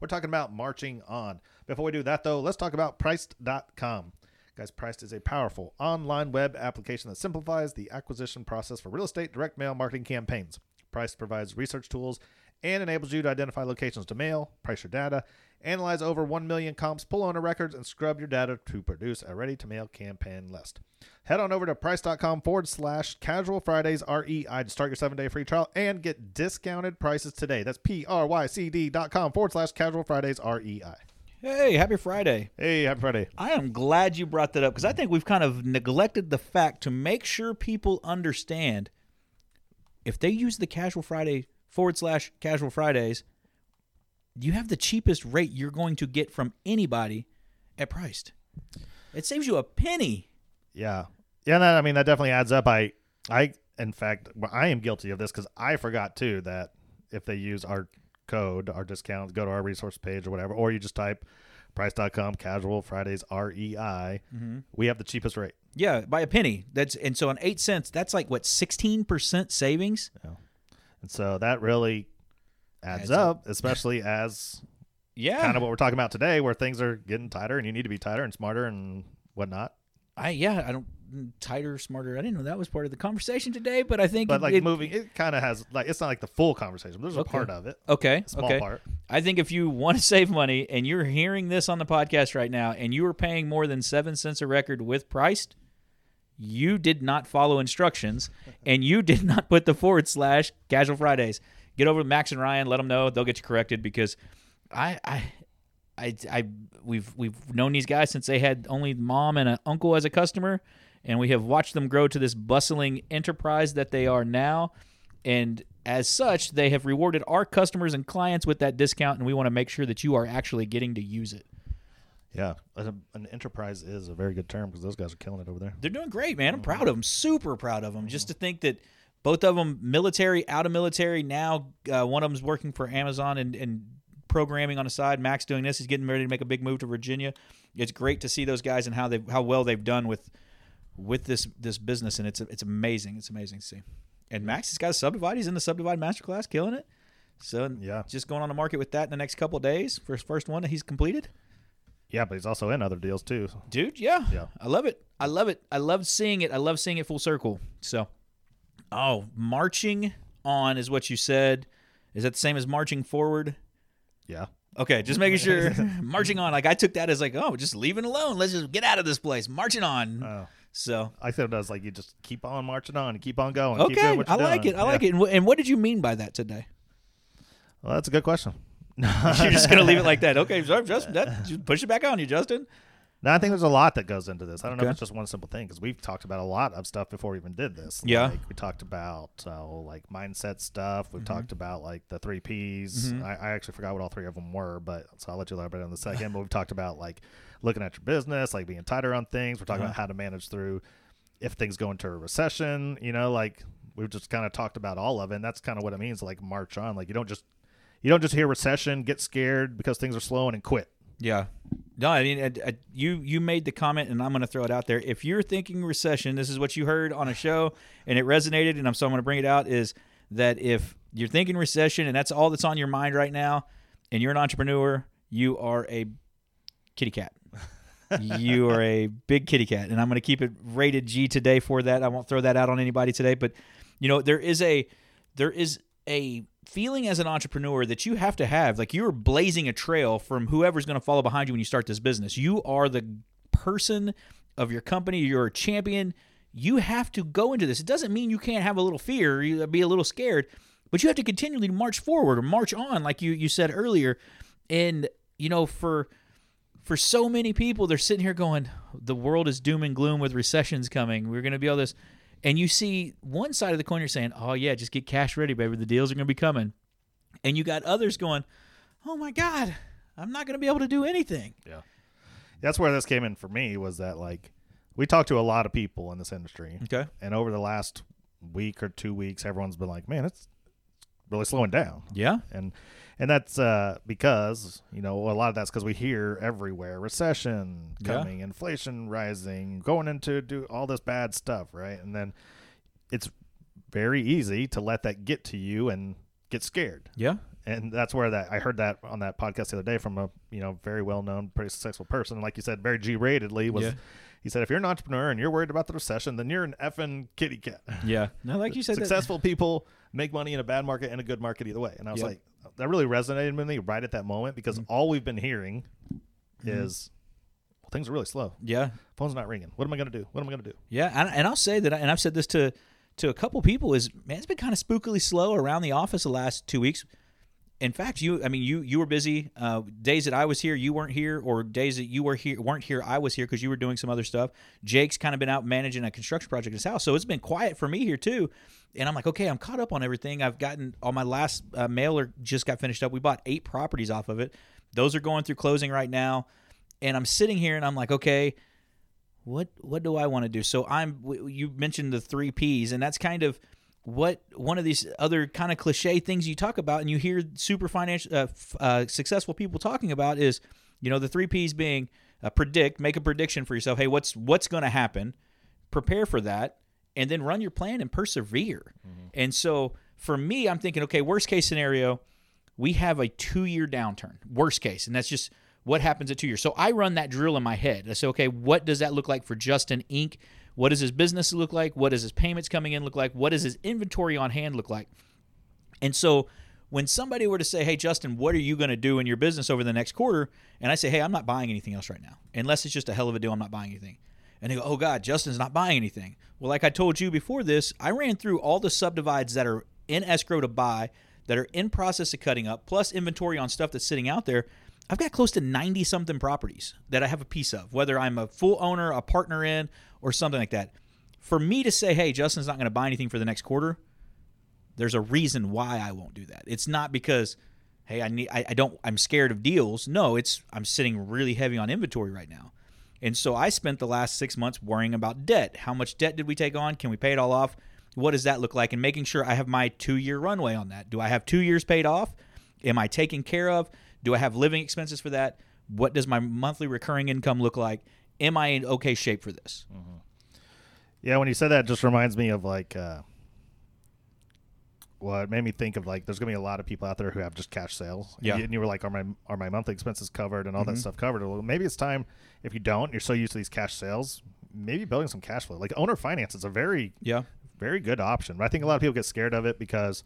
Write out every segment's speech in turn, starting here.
we're talking about marching on. Before we do that, though, let's talk about Prycd.com. Guys, Prycd is a powerful online web application that simplifies the acquisition process for real estate direct mail marketing campaigns. Prycd provides research tools and enables you to identify locations to mail, price your data, analyze over 1 million comps, pull owner records, and scrub your data to produce a ready to mail campaign list. Head on over to prycd.com forward slash casual Fridays REI to start your seven day free trial and get discounted prices today. That's P R Y C D dot com forward slash casual Fridays REI. Hey, happy Friday. Hey, happy Friday. I am glad you brought that up because I think we've kind of neglected the fact to make sure people understand if they use the casual Friday forward slash casual Fridays, you have the cheapest rate you're going to get from anybody at Prycd. It saves you a penny. Yeah. Yeah, that, I mean, that definitely adds up. I, I, in fact, I am guilty of this because I forgot too that if they use our code, our discount, go to our resource page or whatever, or you just type prycd.com casual Fridays REI, Mm-hmm. we have the cheapest rate. Yeah, by a penny. That's and so on eight cents, that's like what, sixteen percent savings? And so that really adds, Adds up, especially as Yeah. kind of what we're talking about today, where things are getting tighter and you need to be tighter and smarter and whatnot. I yeah, I don't mm, tighter, smarter. I didn't know that was part of the conversation today, but I think But like it- moving, it kind of has like it's not like the full conversation. But there's Okay. a part of it, Okay. a small okay. part. I think if you want to save money and you're hearing this on the podcast right now and you are paying more than seven cents a record with Prycd, you did not follow instructions and you did not put the forward slash casual Fridays. Get over to Max and Ryan, let them know. They'll get you corrected because I, I, I, I we've we've known these guys since they had only mom and an uncle as a customer, and we have watched them grow to this bustling enterprise that they are now. And as such, they have rewarded our customers and clients with that discount, and we want to make sure that you are actually getting to use it. Yeah, an, an enterprise is a very good term because those guys are killing it over there. They're doing great, man. I'm proud of them. Super proud of them. Just to think that both of them, military, out of military, now uh, one of them's working for Amazon and, and programming on the side. Max doing this. He's getting ready to make a big move to Virginia. It's great to see those guys and how they how well they've done with with this this business, and it's it's amazing. It's amazing to see. And Max has got a subdivide. He's in the subdivide masterclass, killing it. So Yeah. just going on the market with that in the next couple of days for his first one that he's completed. Yeah, but he's also in other deals too. dude yeah. Yeah. i love it. I love it. I love seeing it. I love seeing it full circle. So oh marching on is what you said. Is that the same as marching forward? Yeah, okay just making sure. Marching on. Like i took that as like oh just leave it alone. Let's just get out of this place. Marching on. Oh. so. I thought it was like you just keep on marching on. And keep on going. okay i like doing. it. I like it. And what did you mean by that today? Well, that's a good question. you're just gonna leave it like that okay that just push it back on you justin No, I think there's a lot that goes into this. I don't know Okay. if it's just one simple thing because we've talked about a lot of stuff before we even did this. Yeah. like, we talked about uh, like mindset stuff. Mm-hmm. We've talked about like the three Ps. I, I actually forgot what all three of them were, but so I'll let you elaborate on the second. but we've talked about like looking at your business, like being tighter on things. We're talking Uh-huh. about how to manage through if things go into a recession. You know, like we've just kind of talked about all of it. And that's kind of what it means, like march on. Like you don't just you don't just hear recession, get scared because things are slowing, and quit. Yeah. No, I mean, I, I, you you made the comment, and I'm going to throw it out there. If you're thinking recession, this is what you heard on a show, and it resonated, and I'm so I'm going to bring it out is that if you're thinking recession, and that's all that's on your mind right now, and you're an entrepreneur, you are a kitty cat. you are a big kitty cat, and I'm going to keep it rated G today for that. I won't throw that out on anybody today, but you know there is a there is a feeling as an entrepreneur that you have to have like you're blazing a trail from whoever's going to follow behind you when you start this business. You are the person of your company you're a champion. You have to go into this. It doesn't mean you can't have a little fear you uh, be a little scared but you have to continually march forward or march on like you you said earlier. And you know for for so many people they're sitting here going the world is doom and gloom with recessions coming. We're going to be all this and you see one side of the coin you're saying oh yeah just get cash ready baby the deals are going to be coming and you got others going oh my god I'm not going to be able to do anything. Yeah. That's where this came in for me was that like we talked to a lot of people in this industry. Okay. And over the last week or two weeks, everyone's been like, Man, it's really slowing down. Yeah. And and that's uh, because you know a lot of that's because we hear everywhere recession Yeah. coming, inflation rising, going into do all this bad stuff, right? And then it's very easy to let that get to you and get scared. Yeah. And that's where that I heard that on that podcast the other day from a you know very well known, pretty successful person, like you said, very G ratedly was. Yeah. He said, if you're an entrepreneur and you're worried about the recession, then you're an effing kitty cat. Yeah. No, like you said, that- Successful people make money in a bad market and a good market either way. And I was Yep. like, that really resonated with me right at that moment because Mm-hmm. all we've been hearing is, well, things are really slow. yeah. Phone's not ringing. What am I going to do? What am I going to do? Yeah, and, and I'll say that, and I've said this to to a couple people is man, it's been kind of spookily slow around the office the last two weeks. In fact, you, I mean, you you were busy. Uh, days that I was here, you weren't here, or days that you were here weren't here, I was here because you were doing some other stuff. Jake's kind of been out managing a construction project in his house, so it's been quiet for me here too. And I'm like, okay, I'm caught up on everything. I've gotten all my last uh, mailer just got finished up. We bought eight properties off of it. Those are going through closing right now, and I'm sitting here and I'm like, okay, what what do I want to do? So I'm you mentioned the three P's, and that's kind of what one of these other kind of cliche things you talk about, and you hear super financial uh, uh, successful people talking about is you know the three P's being uh, predict, make a prediction for yourself. Hey, what's what's going to happen? Prepare for that, and then run your plan and persevere. And so for me, I'm thinking, okay, worst case scenario, we have a two year downturn, worst case, and that's just what happens at two years. So I run that drill in my head. I say, okay, what does that look like for Justin Inc? What does his business look like? What does his payments coming in look like? What does his inventory on hand look like? And so when somebody were to say, hey, Justin, what are you going to do in your business over the next quarter? And I say, hey, I'm not buying anything else right now. Unless it's just a hell of a deal, I'm not buying anything. And they go, oh, God, Justin's not buying anything. Well, like I told you before this, I ran through all the subdivides that are in escrow to buy, that are in process of cutting up, plus inventory on stuff that's sitting out there. I've got close to 90 something properties that I have a piece of, whether I'm a full owner, a partner in, or something like that. For me to say, hey, Justin's not going to buy anything for the next quarter, there's a reason why I won't do that. It's not because, hey, I need, I, I don't, I'm scared of deals. No, it's I'm sitting really heavy on inventory right now, and so I spent the last six months worrying about debt. How much debt did we take on? Can we pay it all off? What does that look like? And making sure I have my two year runway on that. Do I have two years paid off? Am I taken care of? Do I have living expenses for that? What does my monthly recurring income look like? Am I in okay shape for this? Yeah, when you said that, it just reminds me of like, uh, well, it made me think of like, there's gonna be a lot of people out there who have just cash sales. And Yeah. you, and you were like, are my are my monthly expenses covered and all Mm-hmm. that stuff covered? Well, maybe it's time if you don't, you're so used to these cash sales, maybe building some cash flow. Like owner finance is a very Yeah. Very good option. But I think a lot of people get scared of it because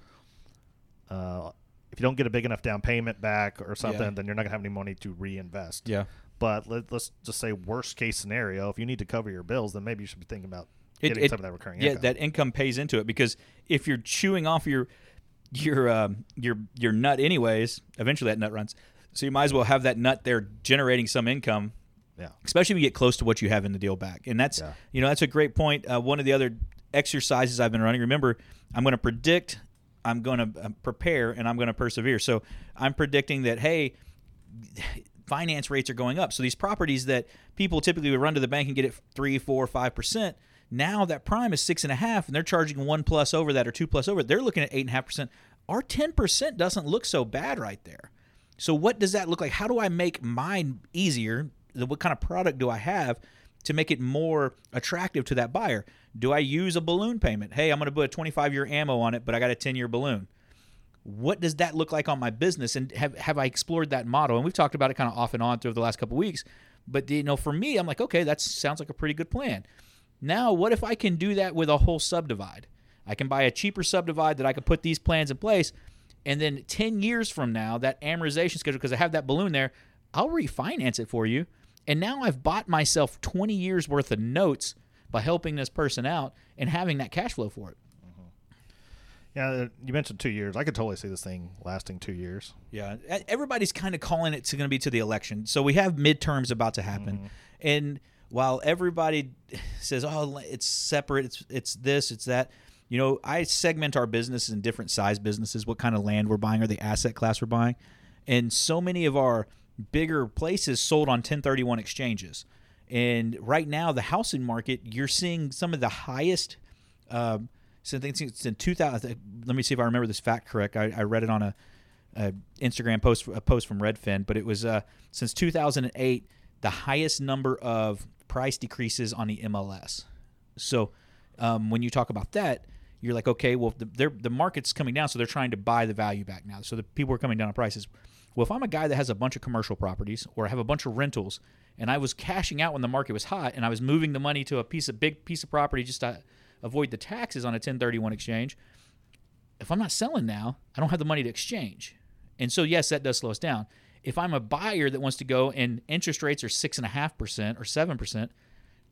uh, if you don't get a big enough down payment back or something, Yeah. then you're not gonna have any money to reinvest. Yeah. But let, let's just say worst case scenario, if you need to cover your bills, then maybe you should be thinking about It- getting it- some of that recurring yeah, income. that income pays into it because if you're chewing off your your um, your your nut anyways, eventually that nut runs. So you might as well have that nut there generating some income, yeah. especially when you get close to what you have in the deal back. And that's Yeah. you know that's a great point. Uh, one of the other exercises I've been running. Remember, I'm going to predict, I'm going to uh, prepare, and I'm going to persevere. So I'm predicting that hey, finance rates are going up. So these properties that people typically would run to the bank and get it three, four, five percent. Now that prime is six and a half, and they're charging one plus over that or two plus over. They're looking at eight and a half percent. Our ten percent doesn't look so bad right there. So what does that look like? How do I make mine easier? What kind of product do I have to make it more attractive to that buyer? Do I use a balloon payment? Hey, I'm going to put a 25 year ammo on it, but I got a 10 year balloon. What does that look like on my business? And have have I explored that model? And we've talked about it kind of off and on through the last couple weeks but you know for me I'm like okay that sounds like a pretty good plan. Now what if I can do that with a whole subdivide? I can buy a cheaper subdivide that I can put these plans in place and then 10 years from now that amortization schedule because I have that balloon there I'll refinance it for you. And now I've bought myself 20 years worth of notes by helping this person out and having that cash flow for it Yeah, uh, you mentioned two years. I could totally see this thing lasting two years. Yeah, everybody's kind of calling it's going to be to the election. So we have midterms about to happen, and while everybody says, "Oh, it's separate, it's it's this, it's that," you know, I segment our businesses in different size businesses. What kind of land we're buying, or the asset class we're buying, and so many of our bigger places sold on 1031 exchanges. And right now, the housing market, you're seeing some of the highest. Uh, it's in 2000. Let me see if I remember this fact correct. I, I read it on a, a, Instagram post, a post from Redfin, but it was uh, since 2008 the highest number of price decreases on the MLS. So um, when you talk about that, you're like, okay, well, the, the market's coming down, so they're trying to buy the value back now. So the people are coming down on prices. Well, if I'm a guy that has a bunch of commercial properties or I have a bunch of rentals, and I was cashing out when the market was hot, and I was moving the money to a piece of big piece of property just to avoid the taxes on a 1031 exchange. If I'm not selling now, I don't have the money to exchange, and so yes, that does slow us down. If I'm a buyer that wants to go and interest rates are six and a half percent or seven percent,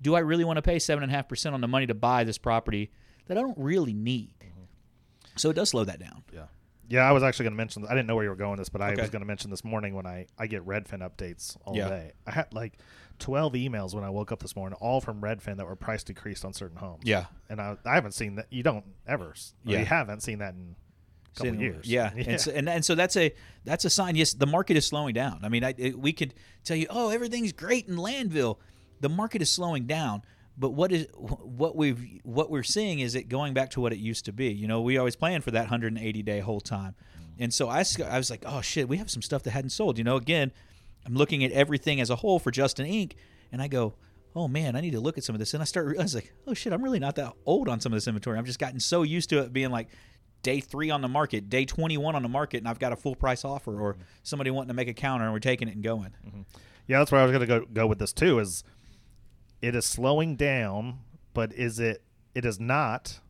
do I really want to pay seven and a half percent on the money to buy this property that I don't really need? Mm-hmm. So it does slow that down. Yeah. Yeah, I was actually going to mention. I didn't know where you were going this, but I okay. was going to mention this morning when I I get Redfin updates all yeah. day. I had like twelve emails when I woke up this morning, all from Redfin that were price decreased on certain homes. Yeah, and I I haven't seen that. You don't ever. Yeah, you haven't seen that in a couple years. Yeah, yeah. And, so, and, and so that's a that's a sign. Yes, the market is slowing down. I mean, I, it, we could tell you, oh, everything's great in Landville. The market is slowing down but what is what we've what we're seeing is it going back to what it used to be. You know, we always plan for that 180 day whole time, and so I I was like, oh shit, we have some stuff that hadn't sold. You know, again, I'm looking at everything as a whole for Justin Inc. and I go, oh man, I need to look at some of this, and I start realizing, like, oh shit, I'm really not that old on some of this inventory. I've just gotten so used to it being like day three on the market, day 21 on the market, and I've got a full price offer, or somebody wanting to make a counter, and we're taking it and going. Mm-hmm. Yeah, that's where I was going to go go with this too. Is it is slowing down, but is it? It is not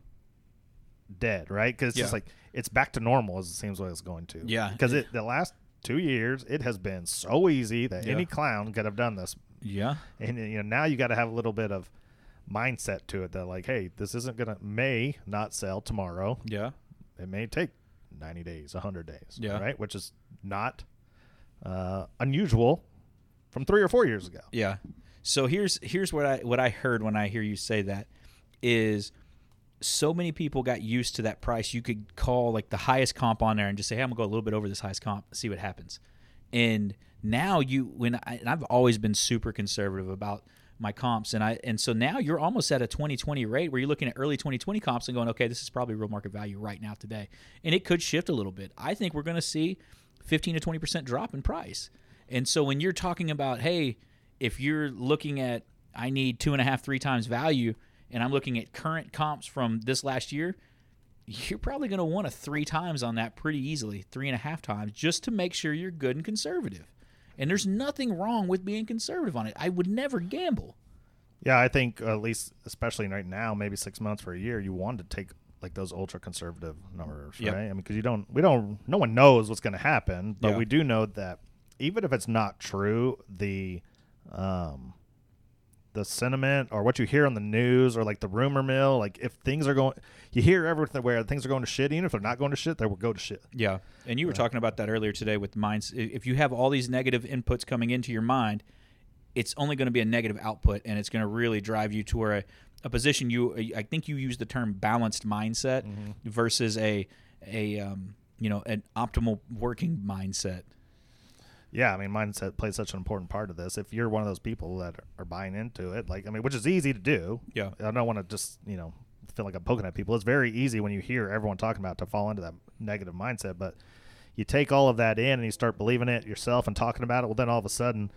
dead, right? Because it's yeah. just like it's back to normal as it seems like it's going to. Yeah. Because it the last two years it has been so easy that yeah. any clown could have done this. Yeah. And you know now you got to have a little bit of mindset to it that like, hey, this isn't gonna may not sell tomorrow. Yeah. It may take ninety days, hundred days. Yeah. Right, which is not uh, unusual from three or four years ago. Yeah. So here's here's what I what I heard when I hear you say that is so many people got used to that price. You could call like the highest comp on there and just say, "Hey, I'm gonna go a little bit over this highest comp, see what happens." And now you, when I, and I've always been super conservative about my comps, and I, and so now you're almost at a 2020 rate where you're looking at early 2020 comps and going, "Okay, this is probably real market value right now today," and it could shift a little bit. I think we're to see 15 to 20 percent drop in price. And so when you're talking about, hey, if you're looking at I need two and a half, three times value and I'm looking at current comps from this last year, you're probably going to want a three times on that pretty easily, three and a half times, just to make sure you're good and conservative. And there's nothing wrong with being conservative on it. I would never gamble. Yeah, I think uh, at least, especially right now, maybe six months for a year, you want to take like those ultra conservative numbers, yep. right? I mean, because you don't, we don't, no one knows what's going to happen, but yeah. we do know that even if it's not true, the um, the sentiment or what you hear on the news or like the rumor mill, like if things are going, you hear everything where things are going to shit. Even if they're not going to shit, they will go to shit. Yeah, and you were talking about that earlier today with minds. If you have all these negative inputs coming into your mind, it's only going to be a negative output, and it's going to really drive you to where a, a position you. I think you use the term balanced mindset mm-hmm. versus a a um, you know an optimal working mindset yeah, I mean, mindset plays such an important part of this. If you're one of those people that are buying into it, like, I mean, which is easy to do. Yeah. I don't want to just, you know, feel like I'm poking at people. It's very easy when you hear everyone talking about to fall into that negative mindset. But you take all of that in and you start believing it yourself and talking about it. Well, then all of a sudden,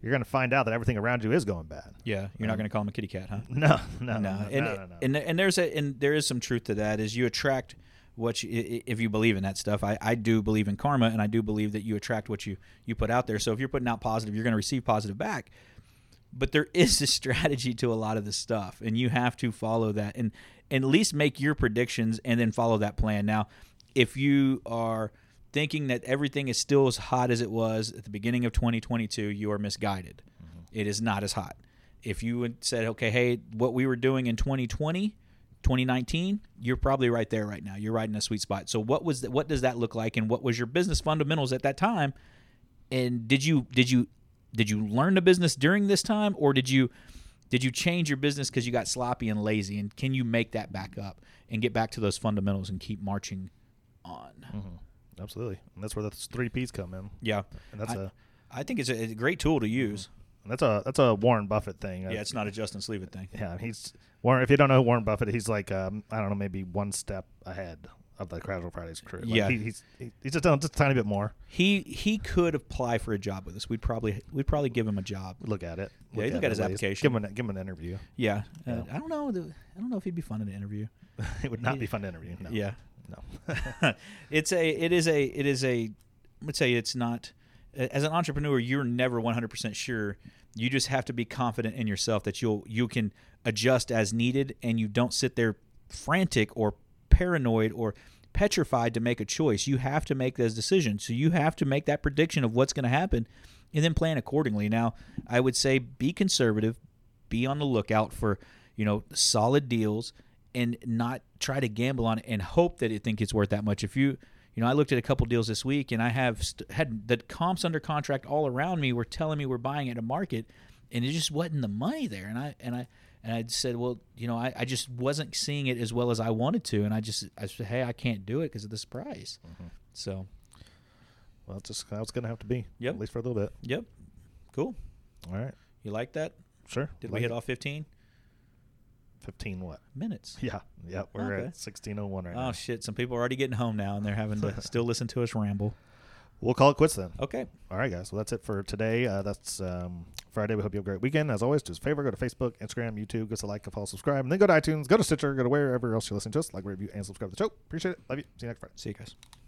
you're going to find out that everything around you is going bad. Yeah, you're um, not going to call him a kitty cat, huh? No, no, no, no, and, no, no, no. And and there's a and there is some truth to that. Is you attract what you, if you believe in that stuff. I, I do believe in karma, and I do believe that you attract what you you put out there. So if you're putting out positive, you're going to receive positive back. But there is a strategy to a lot of this stuff, and you have to follow that and, and at least make your predictions and then follow that plan. Now, if you are thinking that everything is still as hot as it was at the beginning of 2022, you are misguided. Mm-hmm. It is not as hot. If you said, okay, hey, what we were doing in 2020 2019, you're probably right there right now. You're right in a sweet spot. So what was that, what does that look like and what was your business fundamentals at that time? And did you did you did you learn the business during this time or did you did you change your business because you got sloppy and lazy and can you make that back up and get back to those fundamentals and keep marching on? Mm-hmm. Absolutely. And that's where the three P's come in. Yeah. And that's I, a I think it's a, a great tool to use. And that's a that's a Warren Buffett thing. Yeah, it's not a Justin Sleva thing. yeah. He's Warren. If you don't know Warren Buffett, he's like um, I don't know, maybe one step ahead of the Casual Fridays crew. Like, Yeah. he, he's he, he's just just a tiny bit more. He he could apply for a job with us. We'd probably we'd probably give him a job. Look at it. Yeah, you look at his least. application. Give him an, give him an interview. Yeah, uh, Yeah. I don't know. the- I don't know if he'd be fun in an interview. it would not be fun to interview. No. Yeah, No. it's a it is a it is a would say it's not as an entrepreneur you're never 100% sure. You just have to be confident in yourself that you'll you can adjust as needed and you don't sit there frantic or paranoid or petrified to make a choice. You have to make those decisions. So you have to make that prediction of what's going to happen and then plan accordingly. Now i would say be conservative be on the lookout for you know solid deals and not try to gamble on it and hope that you think it's worth that much. If you, you know, I looked at a couple deals this week and I have st- had the comps under contract all around me were telling me we're buying at a market, and it just wasn't the money there. And I and I and I said, well, you know, I, I just wasn't seeing it as well as I wanted to, and I just I said, hey, I can't do it because of this price. Mm-hmm. So, Well, it's just how it's gonna have to be. Yep. At least for a little bit. yep, cool. All right. You like that? Sure. Did Like we hit all fifteen fifteen? What? minutes? Yeah. Yeah. We're Okay. at sixteen oh one right Oh now. Oh, shit! Some people are already getting home now, and they're having to still listen to us ramble. We'll call it quits then. Okay. All right, guys. Well, that's it for today. Uh, that's um, Friday. We hope you have a great weekend. As always, do us a favor. Go to Facebook, Instagram, YouTube. Give us a like, a follow, subscribe. And then go to iTunes, go to Stitcher, go to wherever else you listen to us. Like, review, and subscribe to the show. Appreciate it. Love you. See you next Friday. See you guys.